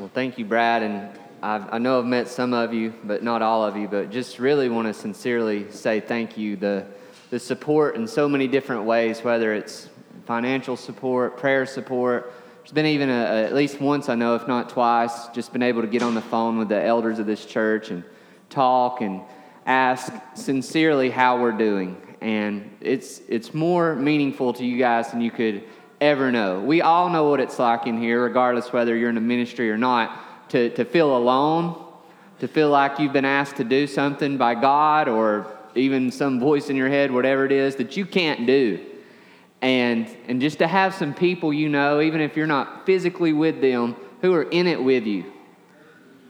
Well, thank you, Brad. And I've, i know I've met some of you, but not all of you. But just really want to sincerely say thank you. The, the support in so many different ways, whether it's financial support, prayer support. There's been even a, a, at least once, I know, if not twice, just been able to get on the phone with the elders of this church and talk and ask sincerely how we're doing. And it's, it's more meaningful to you guys than you could ever know. We all know what it's like in here, regardless whether you're in a ministry or not, to, to feel alone, to feel like you've been asked to do something by God or even some voice in your head, whatever it is, that you can't do. And, and just to have some people you know, even if you're not physically with them, who are in it with you,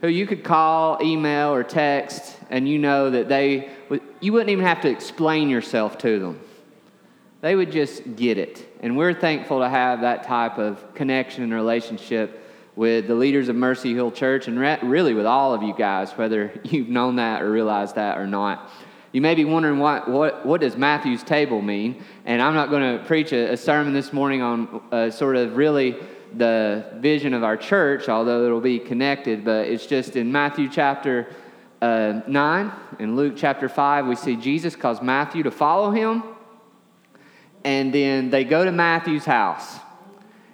who you could call, email, or text, and you know that they, you wouldn't even have to explain yourself to them they would just get it. And we're thankful to have that type of connection and relationship with the leaders of Mercy Hill Church and really with all of you guys, whether you've known that or realized that or not. You may be wondering what, what, what does Matthew's table mean? And I'm not going to preach a, a, sermon this morning on uh, sort of really the vision of our church, although it'll be connected, but it's just in Matthew chapter uh, 9 and Luke chapter 5, we see Jesus calls Matthew to follow him and then they go to Matthew's house.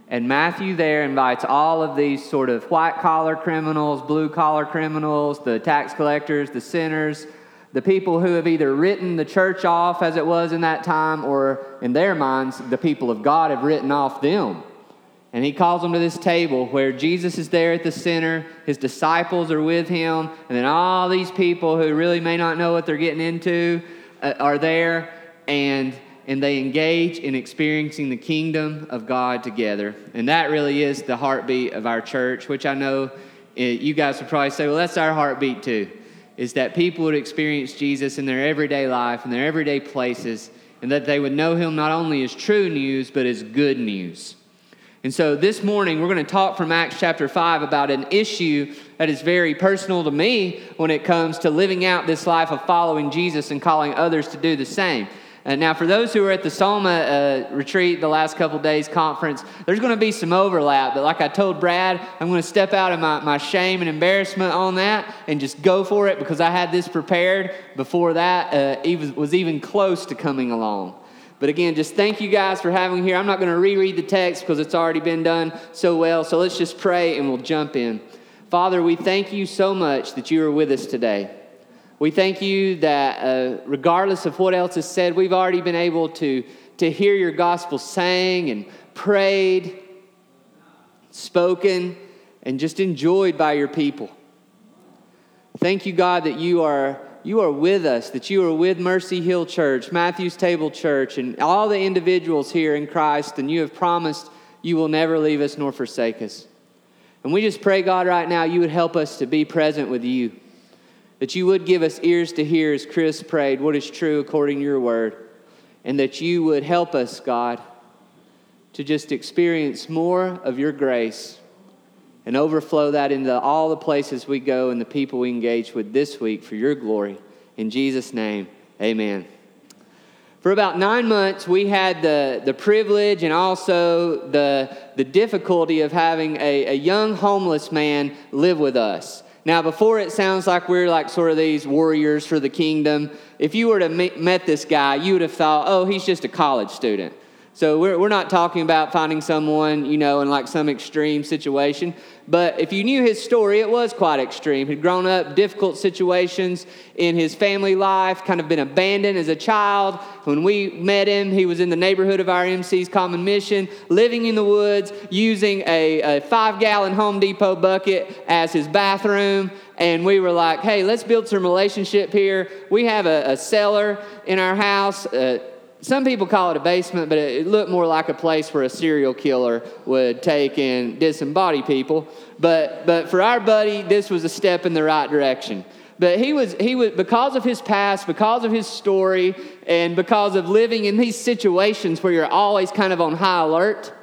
And Matthew there invites all of these sort of white collar criminals, blue collar criminals, the tax collectors, the sinners, the people who have either written the church off as it was in that time, or in their minds, the people of God have written off them. And he calls them to this table where Jesus is there at the center, his disciples are with him, and then all these people who really may not know what they're getting into uh, are there. And and they engage in experiencing the kingdom of God together. And that really is the heartbeat of our church, which I know eh, you guys would probably say, well, that's our heartbeat too, is that people would experience Jesus in their everyday life, in their everyday places, and that they would know him not only as true news, but as good news. And so this morning, we're going to talk from Acts chapter 5 about an issue that is very personal to me when it comes to living out this life of following Jesus and calling others to do the same. Uh, now, for those who were at the Soma uh, retreat the last couple days conference, there's going to be some overlap. But like I told Brad, I'm going to step out of my, my shame and embarrassment on that and just go for it because I had this prepared before that uh, was even close to coming along. But again, just thank you guys for having me here. I'm not going to reread the text because it's already been done so well. So let's just pray and we'll jump in. Father, we thank you so much that you are with us today. We thank you that uh, regardless of what else is said, we've already been able to, to hear your gospel sang and prayed, spoken, and just enjoyed by your people. Thank you, God, that you are, you are with us, that you are with Mercy Hill Church, Matthew's Table Church, and all the individuals here in Christ, and you have promised you will never leave us nor forsake us. And we just pray, God, right now, you would help us to be present with you that you would give us ears to hear, as Chris prayed, what is true according to your word, and that you would help us, God, to just experience more of your grace and overflow that into all the places we go and the people we engage with this week for your glory. In Jesus' name, amen. For about nine months, we had the, the privilege and also the, the difficulty of having a, a young homeless man live with us. Now, before it sounds like we're like sort of these warriors for the kingdom, if you were to meet, met this guy, you would have thought, oh, he's just a college student. So we're, we're not talking about finding someone, you know, in like some extreme situation. But if you knew his story, it was quite extreme. He'd grown up difficult situations in his family life, kind of been abandoned as a child. When we met him, he was in the neighborhood of our MC's Common Mission, living in the woods, using a, a five gallon Home Depot bucket as his bathroom. And we were like, hey, let's build some relationship here. We have a, a cellar in our house. Uh, some people call it a basement, but it looked more like a place where a serial killer would take and disembody people. But, but for our buddy, this was a step in the right direction. But he was, he was, because of his past, because of his story, and because of living in these situations where you're always kind of on high alert,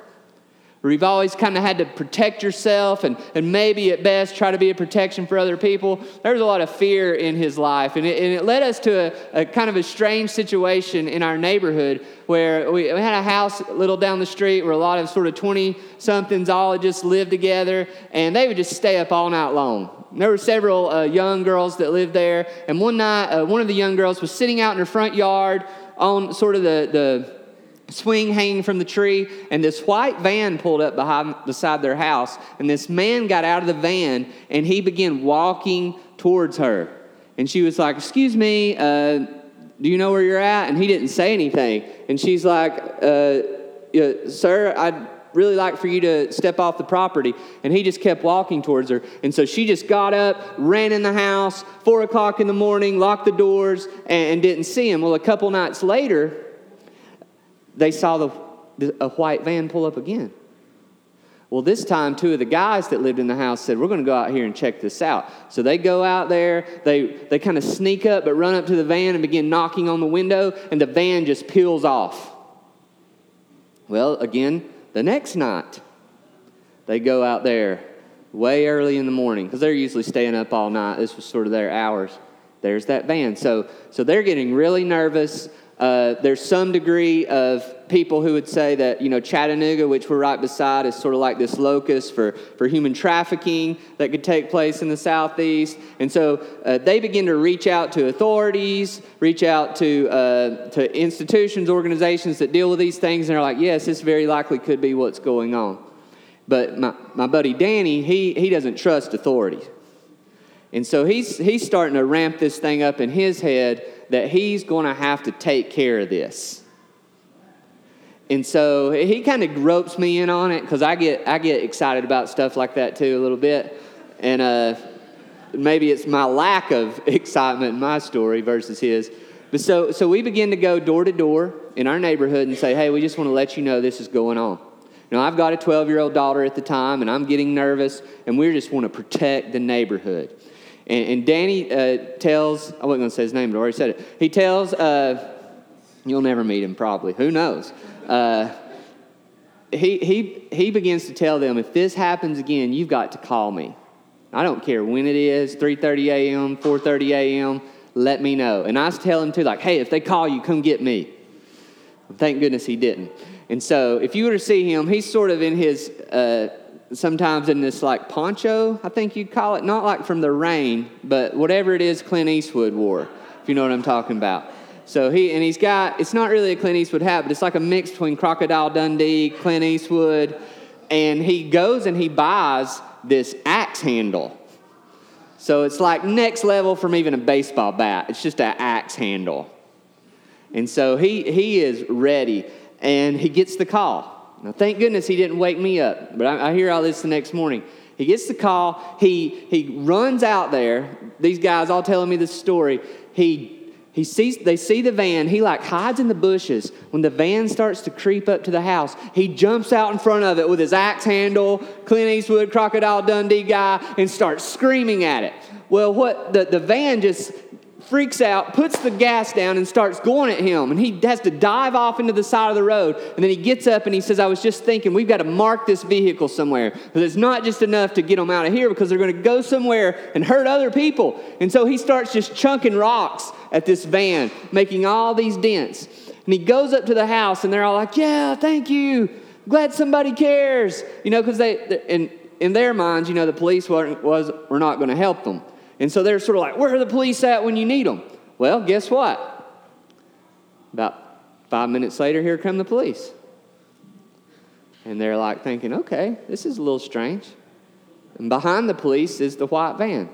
where you've always kind of had to protect yourself and, and maybe at best try to be a protection for other people. There was a lot of fear in his life. And it, and it led us to a, a, kind of a strange situation in our neighborhood where we, we had a house a little down the street where a lot of sort of 20 somethings all just lived together and they would just stay up all night long. There were several uh, young girls that lived there. And one night, uh, one of the young girls was sitting out in her front yard on sort of the, the swing hanging from the tree, and this white van pulled up behind beside their house, and this man got out of the van and he began walking towards her. And she was like, Excuse me, uh, do you know where you're at? And he didn't say anything. And she's like, uh, Sir, I'd really like for you to step off the property. And he just kept walking towards her. And so she just got up, ran in the house, four o'clock in the morning, locked the doors, and, and didn't see him. Well, a couple nights later, they saw the, the, a white van pull up again. Well, this time, two of the guys that lived in the house said, We're going to go out here and check this out. So they go out there, they, they kind of sneak up, but run up to the van and begin knocking on the window, and the van just peels off. Well, again, the next night, they go out there way early in the morning because they're usually staying up all night. This was sort of their hours. There's that van. So, so they're getting really nervous. Uh, there's some degree of people who would say that you know Chattanooga, which we're right beside, is sort of like this locus for, for human trafficking that could take place in the southeast. And so uh, they begin to reach out to authorities, reach out to uh, to institutions, organizations that deal with these things, and they're like, yes, this very likely could be what's going on. But my, my buddy Danny, he, he doesn't trust authorities. And so he's, he's starting to ramp this thing up in his head that he's going to have to take care of this. And so he kind of ropes me in on it because I get, I get excited about stuff like that too a little bit. And uh, maybe it's my lack of excitement in my story versus his. But so, so we begin to go door to door in our neighborhood and say, hey, we just want to let you know this is going on. Now, I've got a 12 year old daughter at the time, and I'm getting nervous, and we just want to protect the neighborhood. And, and Danny uh, tells, I wasn't going to say his name, but I already said it. He tells, uh, you'll never meet him probably, who knows? Uh, he, he, he begins to tell them, if this happens again, you've got to call me. I don't care when it is, 3.30 a.m., 4.30 a.m., let me know. And I tell him too, like, hey, if they call you, come get me. Thank goodness he didn't. And so if you were to see him, he's sort of in his uh, sometimes in this like poncho, I think you'd call it, not like from the rain, but whatever it is Clint Eastwood wore, if you know what I'm talking about. So he, and he's got, it's not really a Clint Eastwood hat, but it's like a mix between Crocodile Dundee, Clint Eastwood, and he goes and he buys this axe handle. So it's like next level from even a baseball bat. It's just an axe handle. And so he, he is ready, and he gets the call. Now, thank goodness he didn't wake me up, but I, I hear all this the next morning. He gets the call. He, he runs out there. These guys all telling me this story. He, he sees, they see the van. He like hides in the bushes. When the van starts to creep up to the house, he jumps out in front of it with his axe handle, Clint Eastwood, Crocodile Dundee guy, and starts screaming at it. Well, what the, the van just freaks out, puts the gas down, and starts going at him. And he has to dive off into the side of the road. And then he gets up and he says, I was just thinking, we've got to mark this vehicle somewhere. Because it's not just enough to get them out of here because they're going to go somewhere and hurt other people. And so he starts just chunking rocks at this van, making all these dents. And he goes up to the house and they're all like, Yeah, thank you. Glad somebody cares. You know, because they, in, in their minds, you know, the police weren't, was, were not going to help them. And so they're sort of like, where are the police at when you need them? Well, guess what? About five minutes later, here come the police. And they're like thinking, okay, this is a little strange. And behind the police is the white van.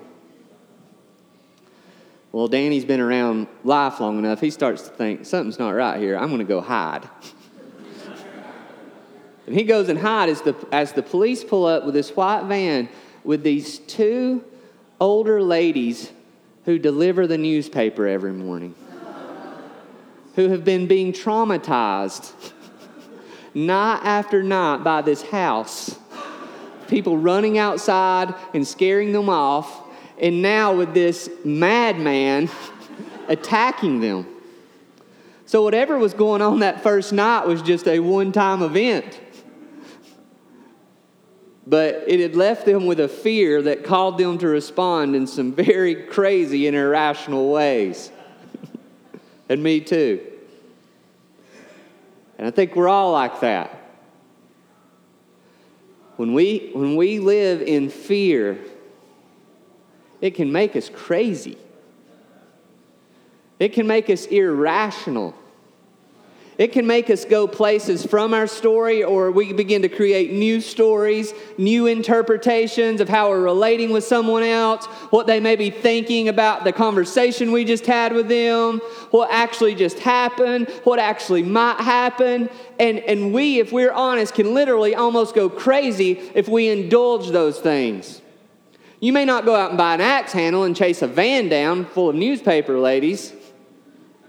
Well, Danny's been around life long enough, he starts to think, something's not right here. I'm going to go hide. and he goes and hides as the, as the police pull up with this white van with these two older ladies who deliver the newspaper every morning, who have been being traumatized night after night by this house. People running outside and scaring them off, and now with this madman attacking them. So, whatever was going on that first night was just a one time event. But it had left them with a fear that called them to respond in some very crazy and irrational ways. and me too. And I think we're all like that. When we, when we live in fear, it can make us crazy. It can make us irrational. It can make us go places from our story, or we begin to create new stories, new interpretations of how we're relating with someone else, what they may be thinking about the conversation we just had with them, what actually just happened, what actually might happen. And, and we, if we're honest, can literally almost go crazy if we indulge those things. You may not go out and buy an axe handle and chase a van down full of newspaper ladies,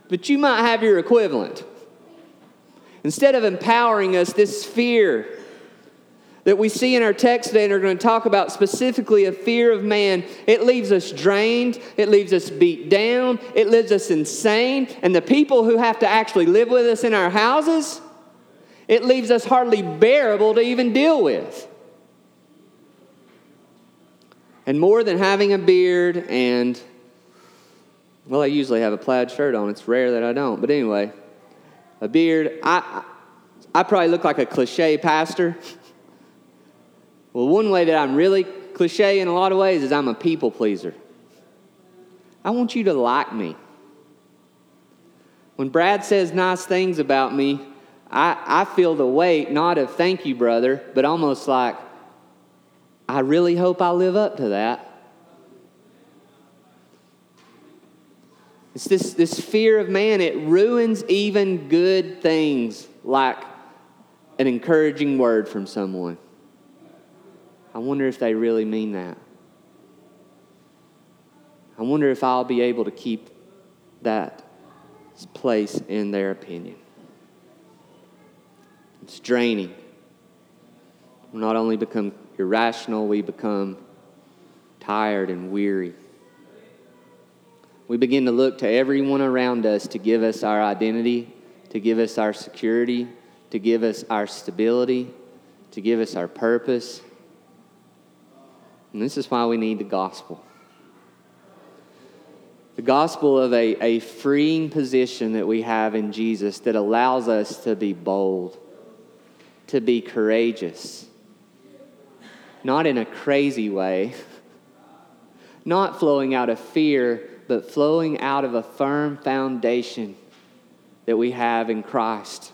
but you might have your equivalent. Instead of empowering us, this fear that we see in our text today and are going to talk about specifically a fear of man, it leaves us drained, it leaves us beat down, it leaves us insane. And the people who have to actually live with us in our houses, it leaves us hardly bearable to even deal with. And more than having a beard and, well, I usually have a plaid shirt on. It's rare that I don't. But anyway, a beard. I, I probably look like a cliche pastor. well, one way that I'm really cliche in a lot of ways is I'm a people pleaser. I want you to like me. When Brad says nice things about me, I, I feel the weight, not of thank you, brother, but almost like, I really hope I live up to that. It's this, this fear of man, it ruins even good things like an encouraging word from someone. I wonder if they really mean that. I wonder if I'll be able to keep that place in their opinion. It's draining. We not only become irrational, we become tired and weary we begin to look to everyone around us to give us our identity, to give us our security, to give us our stability, to give us our purpose. And this is why we need the gospel. The gospel of a, a freeing position that we have in Jesus that allows us to be bold, to be courageous, not in a crazy way, not flowing out of fear, but flowing out of a firm foundation that we have in Christ.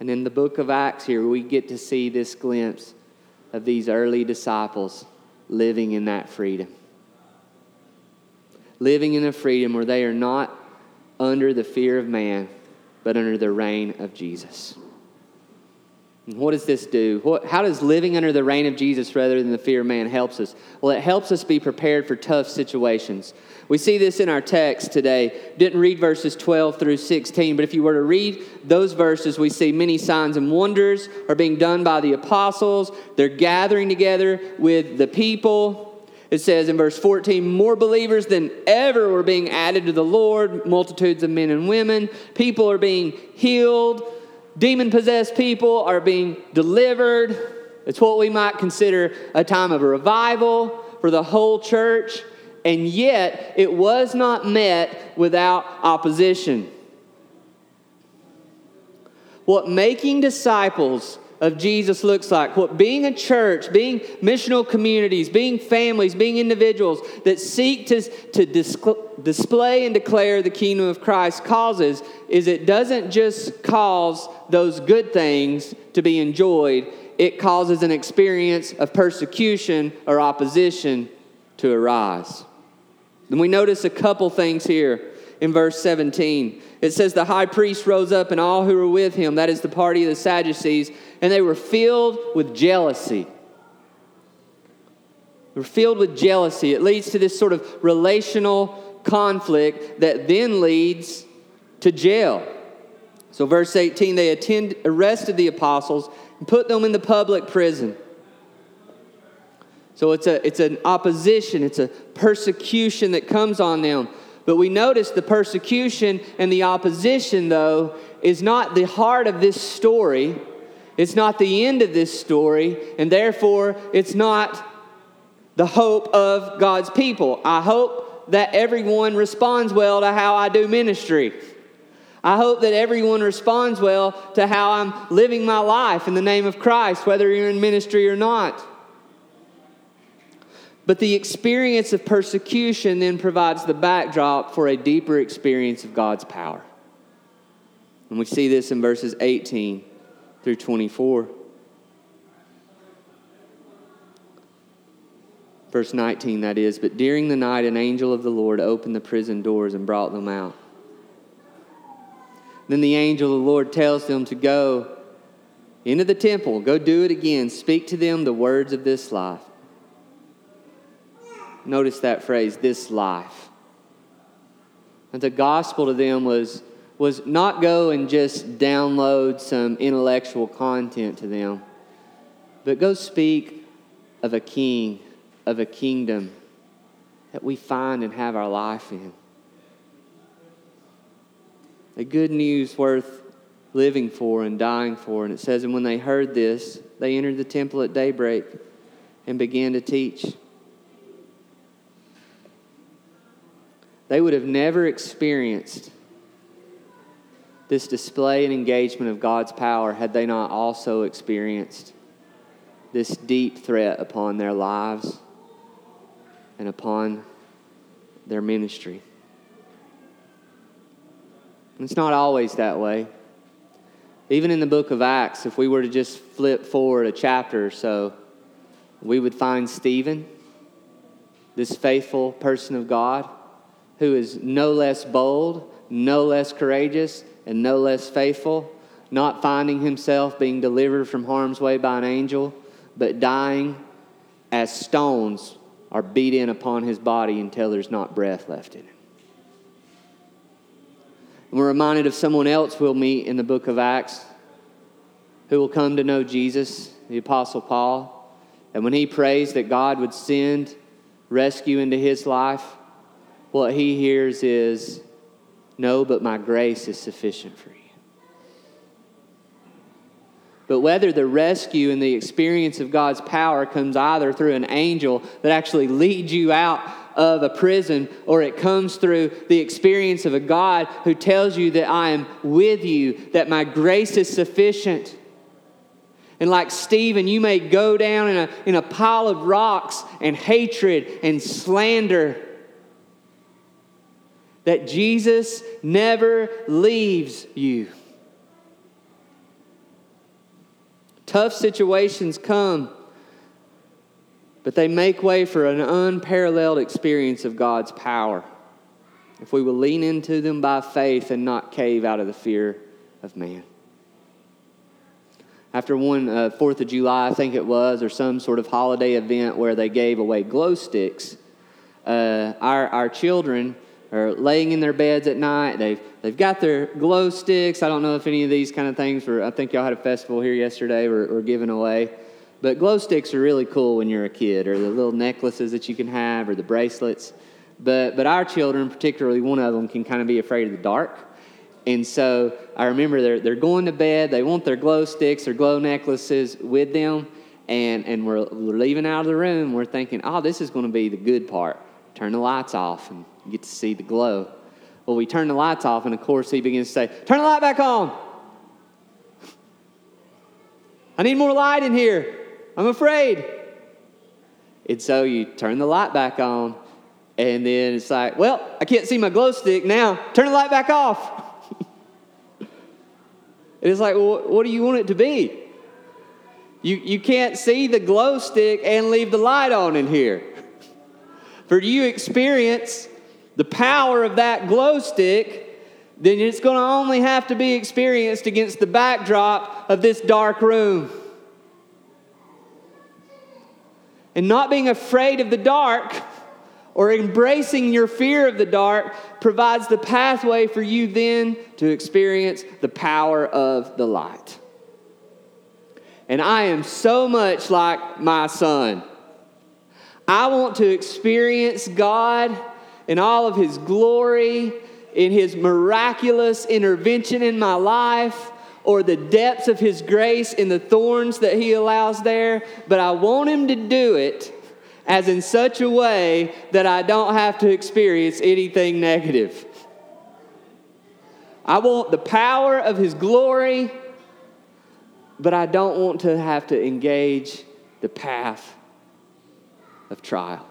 And in the book of Acts here, we get to see this glimpse of these early disciples living in that freedom. Living in a freedom where they are not under the fear of man, but under the reign of Jesus. And what does this do? What, how does living under the reign of Jesus rather than the fear of man helps us? Well, it helps us be prepared for tough situations. We see this in our text today. Didn't read verses 12 through 16, but if you were to read those verses, we see many signs and wonders are being done by the apostles. They're gathering together with the people. It says in verse 14, more believers than ever were being added to the Lord, multitudes of men and women. People are being healed demon possessed people are being delivered. It's what we might consider a time of revival for the whole church, and yet it was not met without opposition. What making disciples of Jesus looks like, what being a church, being missional communities, being families, being individuals that seek to, to display and declare the kingdom of Christ causes, is it doesn't just cause those good things to be enjoyed, it causes an experience of persecution or opposition to arise. And we notice a couple things here in verse 17. It says, The high priest rose up and all who were with him, that is the party of the Sadducees, and they were filled with jealousy. They were filled with jealousy. It leads to this sort of relational conflict that then leads to jail. So, verse 18, they attend, arrested the apostles and put them in the public prison. So, it's, a, it's an opposition, it's a persecution that comes on them. But we notice the persecution and the opposition, though, is not the heart of this story It's not the end of this story, and therefore it's not the hope of God's people. I hope that everyone responds well to how I do ministry. I hope that everyone responds well to how I'm living my life in the name of Christ, whether you're in ministry or not. But the experience of persecution then provides the backdrop for a deeper experience of God's power. And we see this in verses 18 through 24. Verse 19, that is, but during the night an angel of the Lord opened the prison doors and brought them out. Then the angel of the Lord tells them to go into the temple, go do it again, speak to them the words of this life. Notice that phrase, this life. And the gospel to them was, was not go and just download some intellectual content to them, but go speak of a king, of a kingdom that we find and have our life in. A good news worth living for and dying for. And it says, And when they heard this, they entered the temple at daybreak and began to teach. They would have never experienced this display and engagement of God's power had they not also experienced this deep threat upon their lives and upon their ministry. It's not always that way. Even in the book of Acts, if we were to just flip forward a chapter or so, we would find Stephen, this faithful person of God who is no less bold, no less courageous, and no less faithful, not finding himself being delivered from harm's way by an angel, but dying as stones are beat in upon his body until there's not breath left in him. We're reminded of someone else we'll meet in the book of Acts who will come to know Jesus, the Apostle Paul. And when he prays that God would send rescue into his life, what he hears is, No, but my grace is sufficient for you. But whether the rescue and the experience of God's power comes either through an angel that actually leads you out of a prison or it comes through the experience of a God who tells you that I am with you, that my grace is sufficient. And like Stephen, you may go down in a, in a pile of rocks and hatred and slander that Jesus never leaves you. Tough situations come, but they make way for an unparalleled experience of God's power if we will lean into them by faith and not cave out of the fear of man. After one uh, Fourth of July, I think it was, or some sort of holiday event where they gave away glow sticks, uh, our, our children are laying in their beds at night. They've, they've got their glow sticks. I don't know if any of these kind of things were, I think y'all had a festival here yesterday, were, were given away. But glow sticks are really cool when you're a kid, or the little necklaces that you can have, or the bracelets. But, but our children, particularly one of them, can kind of be afraid of the dark. And so I remember they're, they're going to bed, they want their glow sticks or glow necklaces with them, and, and we're, we're leaving out of the room. We're thinking, oh, this is going to be the good part. Turn the lights off and you get to see the glow. Well, we turn the lights off, and of course, he begins to say, Turn the light back on. I need more light in here. I'm afraid. And so you turn the light back on, and then it's like, Well, I can't see my glow stick now. Turn the light back off. it's like, well, what do you want it to be? You, you can't see the glow stick and leave the light on in here. For you experience the power of that glow stick, then it's going to only have to be experienced against the backdrop of this dark room. And not being afraid of the dark or embracing your fear of the dark provides the pathway for you then to experience the power of the light. And I am so much like my son. I want to experience God in all of His glory, in His miraculous intervention in my life, or the depths of His grace in the thorns that He allows there, but I want Him to do it as in such a way that I don't have to experience anything negative. I want the power of His glory, but I don't want to have to engage the path of trial.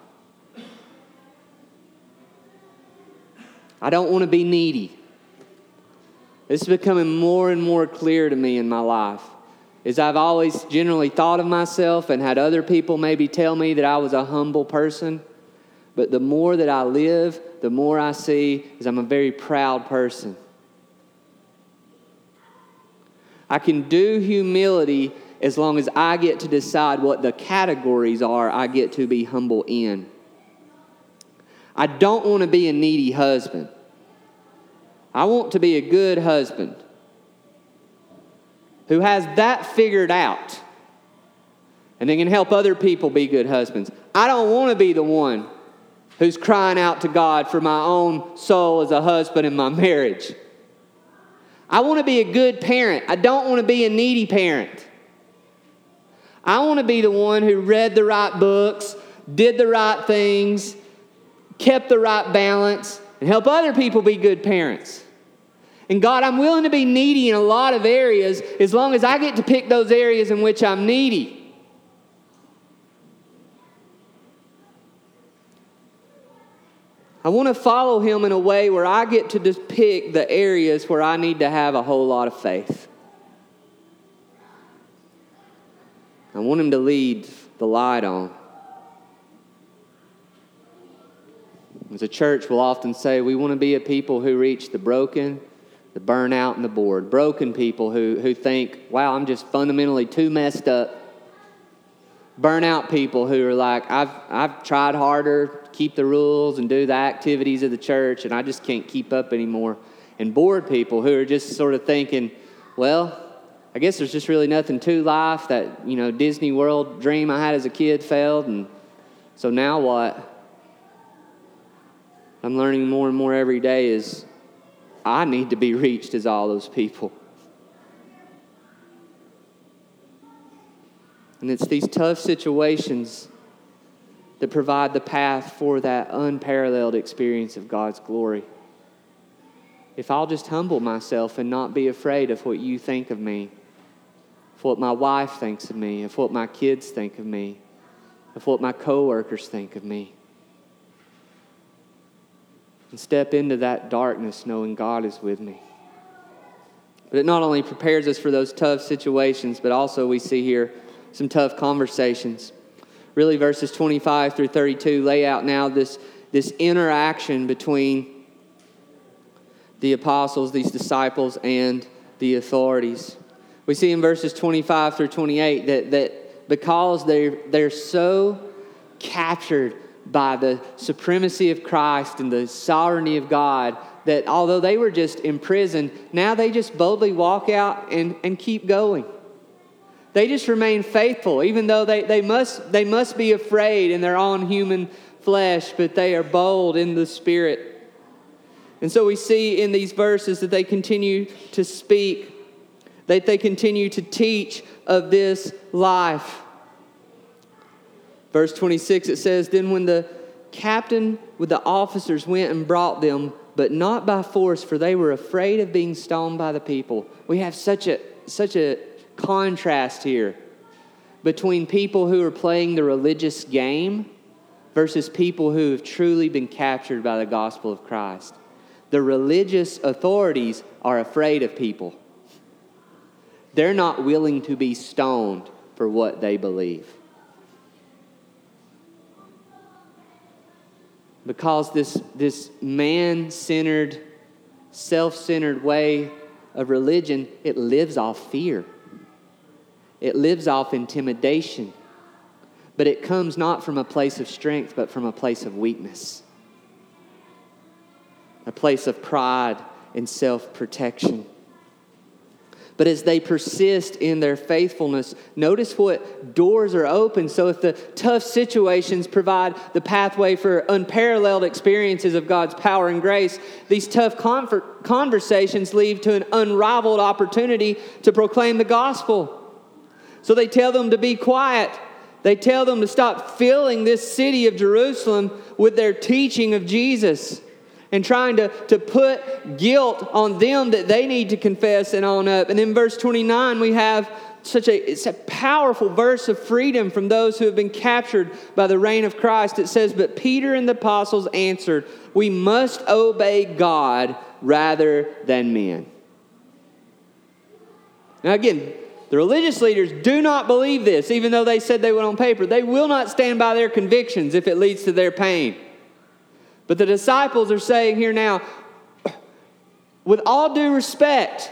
I don't want to be needy. This is becoming more and more clear to me in my life. Is I've always generally thought of myself and had other people maybe tell me that I was a humble person. But the more that I live, the more I see is I'm a very proud person. I can do humility as long as I get to decide what the categories are I get to be humble in. I don't want to be a needy husband. I want to be a good husband who has that figured out and then can help other people be good husbands. I don't want to be the one who's crying out to God for my own soul as a husband in my marriage. I want to be a good parent. I don't want to be a needy parent. I want to be the one who read the right books, did the right things, kept the right balance, and help other people be good parents. And God, I'm willing to be needy in a lot of areas as long as I get to pick those areas in which I'm needy. I want to follow him in a way where I get to just pick the areas where I need to have a whole lot of faith. I want him to lead the light on. As a church, we'll often say we want to be a people who reach the broken, the burnout, and the bored. Broken people who, who think, wow, I'm just fundamentally too messed up. Burnout people who are like, I've, I've tried harder, keep the rules and do the activities of the church, and I just can't keep up anymore. And bored people who are just sort of thinking, well, I guess there's just really nothing to life. That, you know, Disney World dream I had as a kid failed, and so now what? I'm learning more and more every day is I need to be reached as all those people. And it's these tough situations that provide the path for that unparalleled experience of God's glory. If I'll just humble myself and not be afraid of what you think of me, of what my wife thinks of me, of what my kids think of me, of what my coworkers think of me and step into that darkness knowing God is with me. But it not only prepares us for those tough situations, but also we see here some tough conversations. Really, verses 25 through 32 lay out now this, this interaction between the apostles, these disciples, and the authorities. We see in verses 25 through 28 that, that because they're, they're so captured by the supremacy of Christ and the sovereignty of God that although they were just imprisoned, now they just boldly walk out and, and keep going. They just remain faithful, even though they, they, must, they must be afraid in their own human flesh, but they are bold in the Spirit. And so we see in these verses that they continue to speak, that they continue to teach of this life. Verse 26, it says, Then when the captain with the officers went and brought them, but not by force, for they were afraid of being stoned by the people. We have such a, such a contrast here between people who are playing the religious game versus people who have truly been captured by the gospel of Christ. The religious authorities are afraid of people. They're not willing to be stoned for what they believe. because this, this man centered, self centered way of religion, it lives off fear. It lives off intimidation. But it comes not from a place of strength, but from a place of weakness, a place of pride and self protection. But as they persist in their faithfulness, notice what doors are open. So, if the tough situations provide the pathway for unparalleled experiences of God's power and grace, these tough conversations lead to an unrivaled opportunity to proclaim the gospel. So, they tell them to be quiet. They tell them to stop filling this city of Jerusalem with their teaching of Jesus and trying to, to put guilt on them that they need to confess and own up. And in verse 29, we have such a it's a powerful verse of freedom from those who have been captured by the reign of Christ. It says, But Peter and the apostles answered, We must obey God rather than men. Now again, the religious leaders do not believe this, even though they said they would on paper. They will not stand by their convictions if it leads to their pain. But the disciples are saying here now, with all due respect,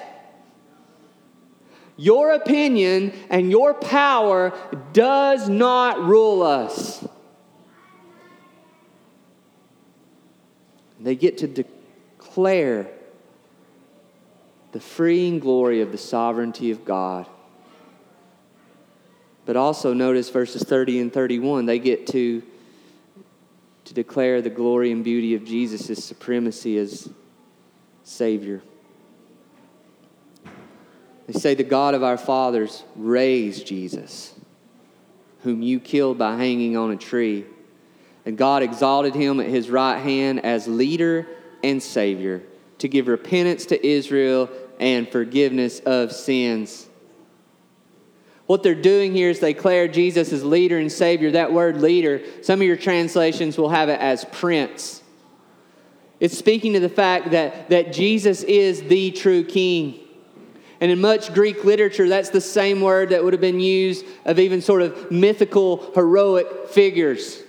your opinion and your power does not rule us. They get to declare the freeing glory of the sovereignty of God. But also notice verses 30 and 31, they get to to declare the glory and beauty of Jesus' supremacy as Savior. They say the God of our fathers raised Jesus, whom you killed by hanging on a tree. And God exalted him at his right hand as leader and Savior to give repentance to Israel and forgiveness of sins. What they're doing here is they declare Jesus as leader and Savior. That word leader, some of your translations will have it as prince. It's speaking to the fact that, that Jesus is the true king. And in much Greek literature, that's the same word that would have been used of even sort of mythical, heroic figures.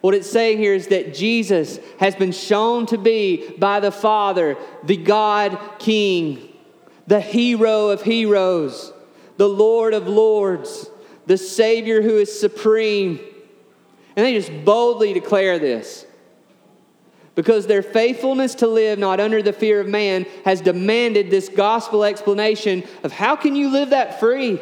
What it's saying here is that Jesus has been shown to be by the Father, the God King, the hero of heroes the Lord of Lords, the Savior who is supreme. And they just boldly declare this because their faithfulness to live not under the fear of man has demanded this gospel explanation of how can you live that free?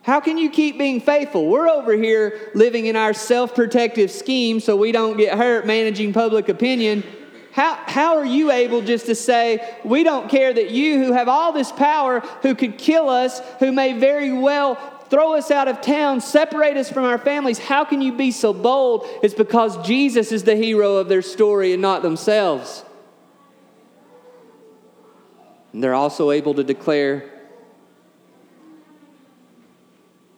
How can you keep being faithful? We're over here living in our self protective scheme so we don't get hurt managing public opinion. How, how are you able just to say, we don't care that you who have all this power, who could kill us, who may very well throw us out of town, separate us from our families, how can you be so bold? It's because Jesus is the hero of their story and not themselves. And they're also able to declare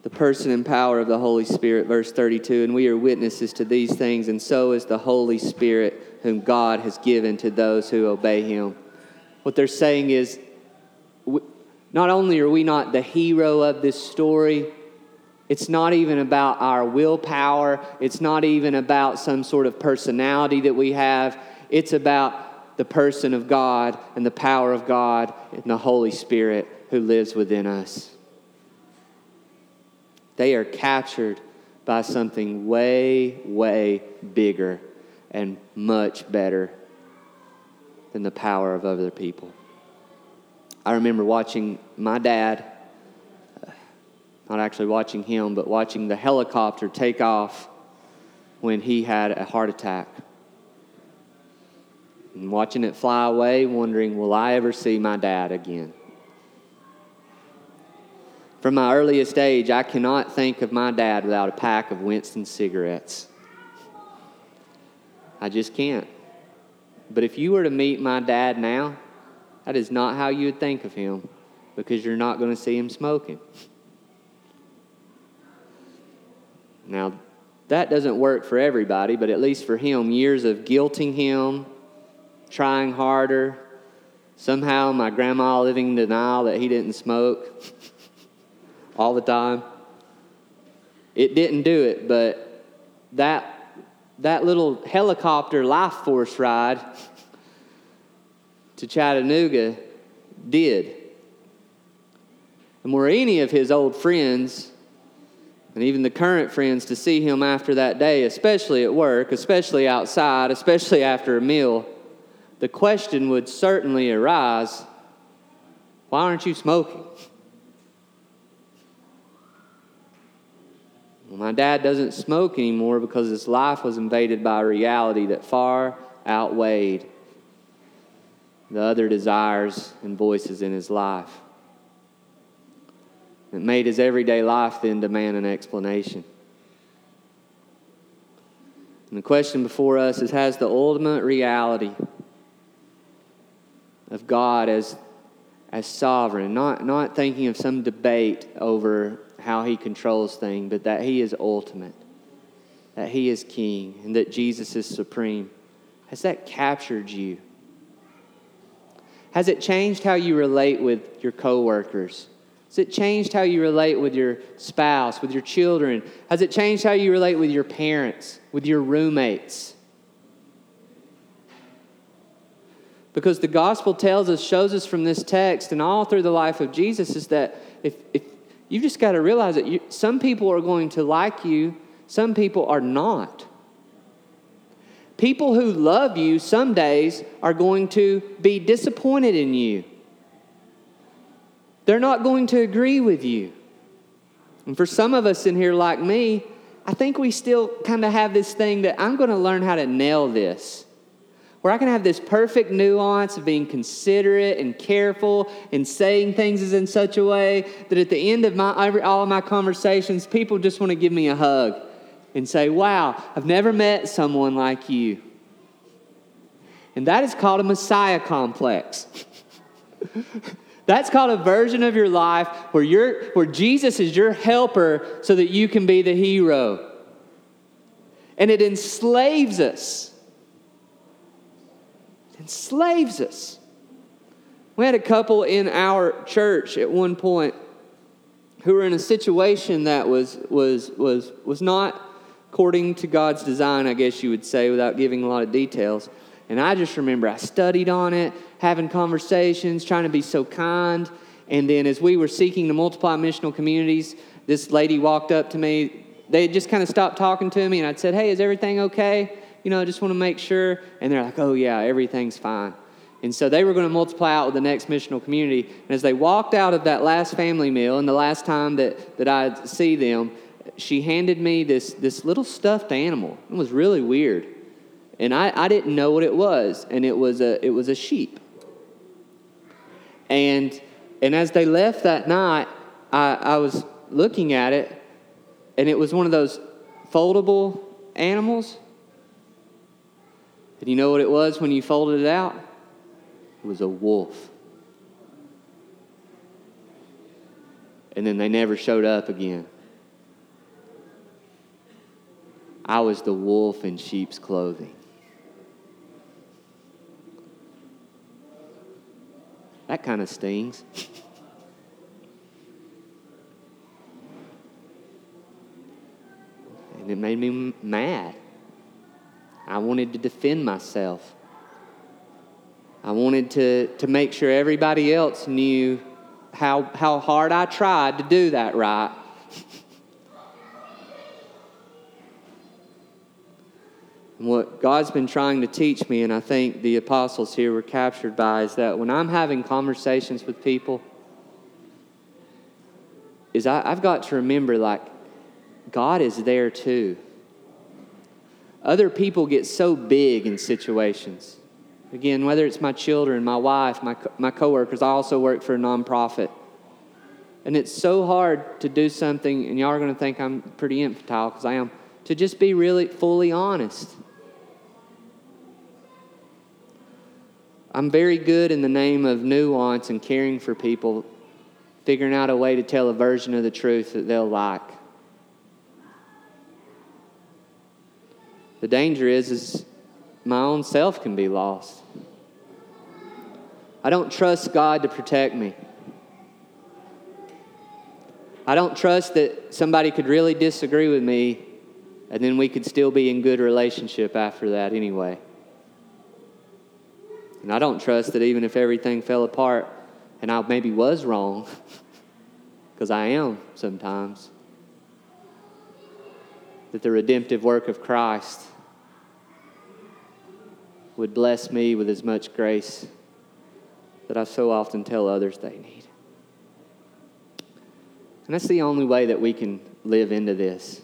the person and power of the Holy Spirit, verse 32. And we are witnesses to these things, and so is the Holy Spirit whom God has given to those who obey him. What they're saying is not only are we not the hero of this story, it's not even about our willpower, it's not even about some sort of personality that we have. It's about the person of God and the power of God and the Holy Spirit who lives within us. They are captured by something way, way bigger and much better than the power of other people. I remember watching my dad, uh, not actually watching him, but watching the helicopter take off when he had a heart attack. And watching it fly away, wondering, will I ever see my dad again? From my earliest age, I cannot think of my dad without a pack of Winston cigarettes. I just can't. But if you were to meet my dad now, that is not how you would think of him because you're not going to see him smoking. Now, that doesn't work for everybody, but at least for him, years of guilting him, trying harder, somehow my grandma living in denial that he didn't smoke all the time. It didn't do it, but that that little helicopter life force ride to Chattanooga did. And were any of his old friends, and even the current friends, to see him after that day, especially at work, especially outside, especially after a meal, the question would certainly arise Why aren't you smoking? My dad doesn't smoke anymore because his life was invaded by a reality that far outweighed the other desires and voices in his life. It made his everyday life then demand an explanation. And the question before us is Has the ultimate reality of God as, as sovereign, not, not thinking of some debate over how he controls things, but that he is ultimate, that he is king, and that Jesus is supreme, has that captured you? Has it changed how you relate with your coworkers? Has it changed how you relate with your spouse, with your children? Has it changed how you relate with your parents, with your roommates? Because the gospel tells us, shows us from this text and all through the life of Jesus is that if, if you just got to realize that you, some people are going to like you, some people are not. People who love you some days are going to be disappointed in you. They're not going to agree with you. And for some of us in here, like me, I think we still kind of have this thing that I'm going to learn how to nail this. Where I can have this perfect nuance of being considerate and careful and saying things is in such a way that at the end of my, every, all of my conversations, people just want to give me a hug and say, Wow, I've never met someone like you. And that is called a Messiah complex. That's called a version of your life where, you're, where Jesus is your helper so that you can be the hero. And it enslaves us. Enslaves us. We had a couple in our church at one point who were in a situation that was, was, was, was not according to God's design, I guess you would say, without giving a lot of details. And I just remember I studied on it, having conversations, trying to be so kind. And then as we were seeking to multiply missional communities, this lady walked up to me. They had just kind of stopped talking to me, and I'd said, Hey, is everything okay? You know, I just want to make sure. And they're like, Oh, yeah, everything's fine. And so they were going to multiply out with the next missional community. And as they walked out of that last family meal, and the last time that, that I'd see them, she handed me this, this little stuffed animal. It was really weird and I, I didn't know what it was, and it was a it was a sheep. And and as they left that night, I, I was looking at it, and it was one of those foldable animals. And you know what it was when you folded it out? It was a wolf. And then they never showed up again. I was the wolf in sheep's clothing. That kind of stings. and it made me mad. I wanted to defend myself. I wanted to, to make sure everybody else knew how, how hard I tried to do that right. And what God's been trying to teach me, and I think the apostles here were captured by, is that when I'm having conversations with people, is I, I've got to remember like God is there too. Other people get so big in situations. Again, whether it's my children, my wife, my, my coworkers, I also work for a nonprofit. And it's so hard to do something, and y'all are going to think I'm pretty infantile because I am, to just be really fully honest. I'm very good in the name of nuance and caring for people, figuring out a way to tell a version of the truth that they'll like. The danger is, is my own self can be lost. I don't trust God to protect me. I don't trust that somebody could really disagree with me and then we could still be in good relationship after that anyway. And I don't trust that even if everything fell apart and I maybe was wrong, because I am sometimes, that the redemptive work of Christ would bless me with as much grace that I so often tell others they need. And that's the only way that we can live into this.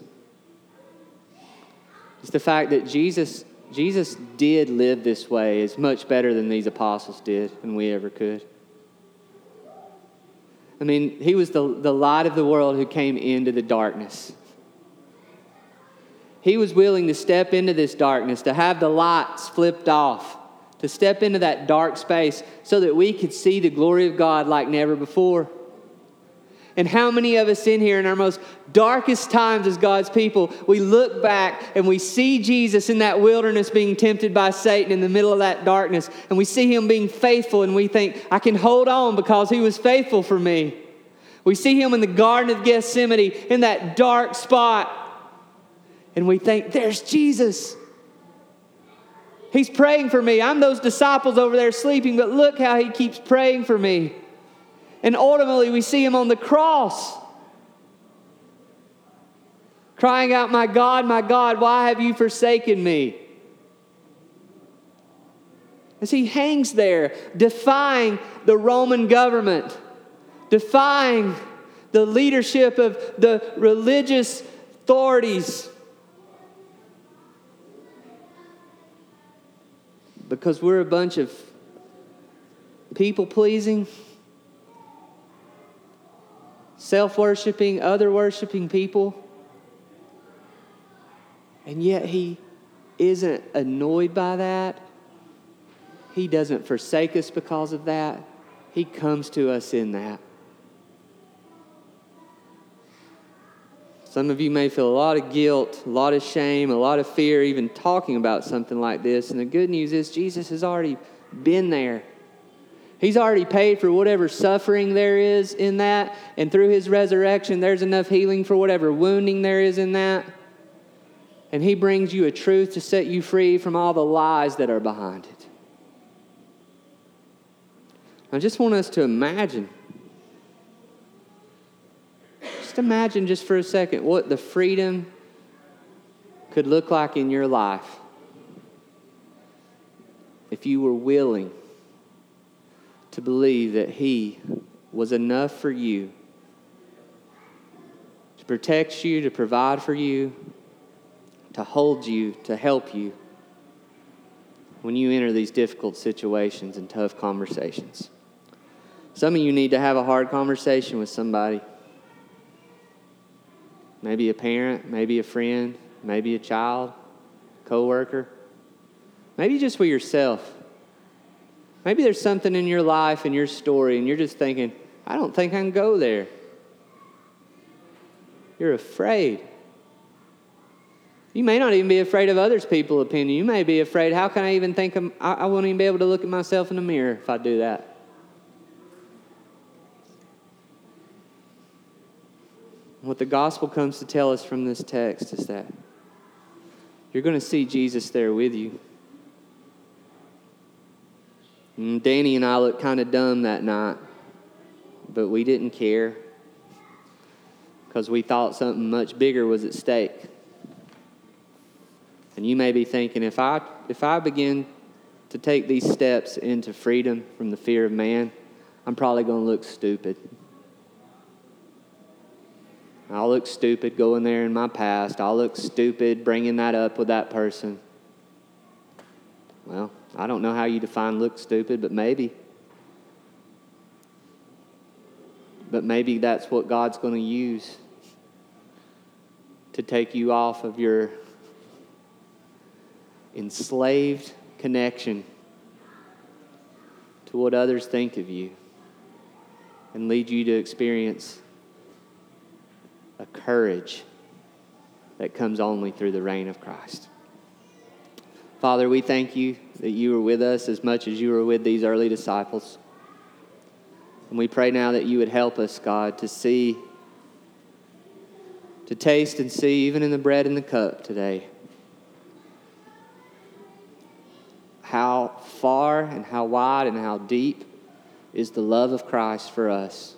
It's the fact that Jesus, Jesus did live this way is much better than these apostles did and we ever could. I mean, he was the, the light of the world who came into the darkness. He was willing to step into this darkness, to have the lights flipped off, to step into that dark space so that we could see the glory of God like never before. And how many of us in here, in our most darkest times as God's people, we look back and we see Jesus in that wilderness being tempted by Satan in the middle of that darkness, and we see him being faithful, and we think, I can hold on because he was faithful for me. We see him in the Garden of Gethsemane in that dark spot, and we think, there's Jesus. He's praying for me. I'm those disciples over there sleeping, but look how he keeps praying for me. And ultimately, we see him on the cross crying out, My God, my God, why have you forsaken me? As he hangs there, defying the Roman government, defying the leadership of the religious authorities. Because we're a bunch of people pleasing self worshiping, other worshiping people. And yet he isn't annoyed by that. He doesn't forsake us because of that. He comes to us in that. Some of you may feel a lot of guilt, a lot of shame, a lot of fear, even talking about something like this. And the good news is, Jesus has already been there. He's already paid for whatever suffering there is in that. And through his resurrection, there's enough healing for whatever wounding there is in that. And he brings you a truth to set you free from all the lies that are behind it. I just want us to imagine. Just imagine, just for a second, what the freedom could look like in your life if you were willing to believe that He was enough for you to protect you, to provide for you, to hold you, to help you when you enter these difficult situations and tough conversations. Some of you need to have a hard conversation with somebody. Maybe a parent, maybe a friend, maybe a child, coworker. Maybe just with yourself. Maybe there's something in your life and your story, and you're just thinking, I don't think I can go there. You're afraid. You may not even be afraid of others' people's opinion. You may be afraid, how can I even think I, I won't even be able to look at myself in the mirror if I do that. What the gospel comes to tell us from this text is that you're going to see Jesus there with you. And Danny and I looked kind of dumb that night, but we didn't care because we thought something much bigger was at stake. And you may be thinking, if I, if I begin to take these steps into freedom from the fear of man, I'm probably going to look stupid. I'll look stupid going there in my past. I'll look stupid bringing that up with that person. Well, I don't know how you define look stupid, but maybe. But maybe that's what God's going to use to take you off of your enslaved connection to what others think of you and lead you to experience a courage that comes only through the reign of Christ. Father, we thank you that you were with us as much as you were with these early disciples. And we pray now that you would help us, God, to see, to taste and see, even in the bread and the cup today, how far and how wide and how deep is the love of Christ for us.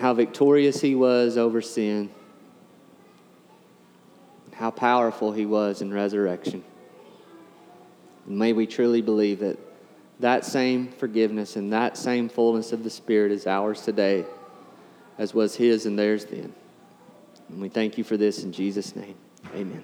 How victorious he was over sin how powerful he was in resurrection. And may we truly believe that that same forgiveness and that same fullness of the Spirit is ours today, as was His and theirs then. And we thank you for this in Jesus' name. Amen.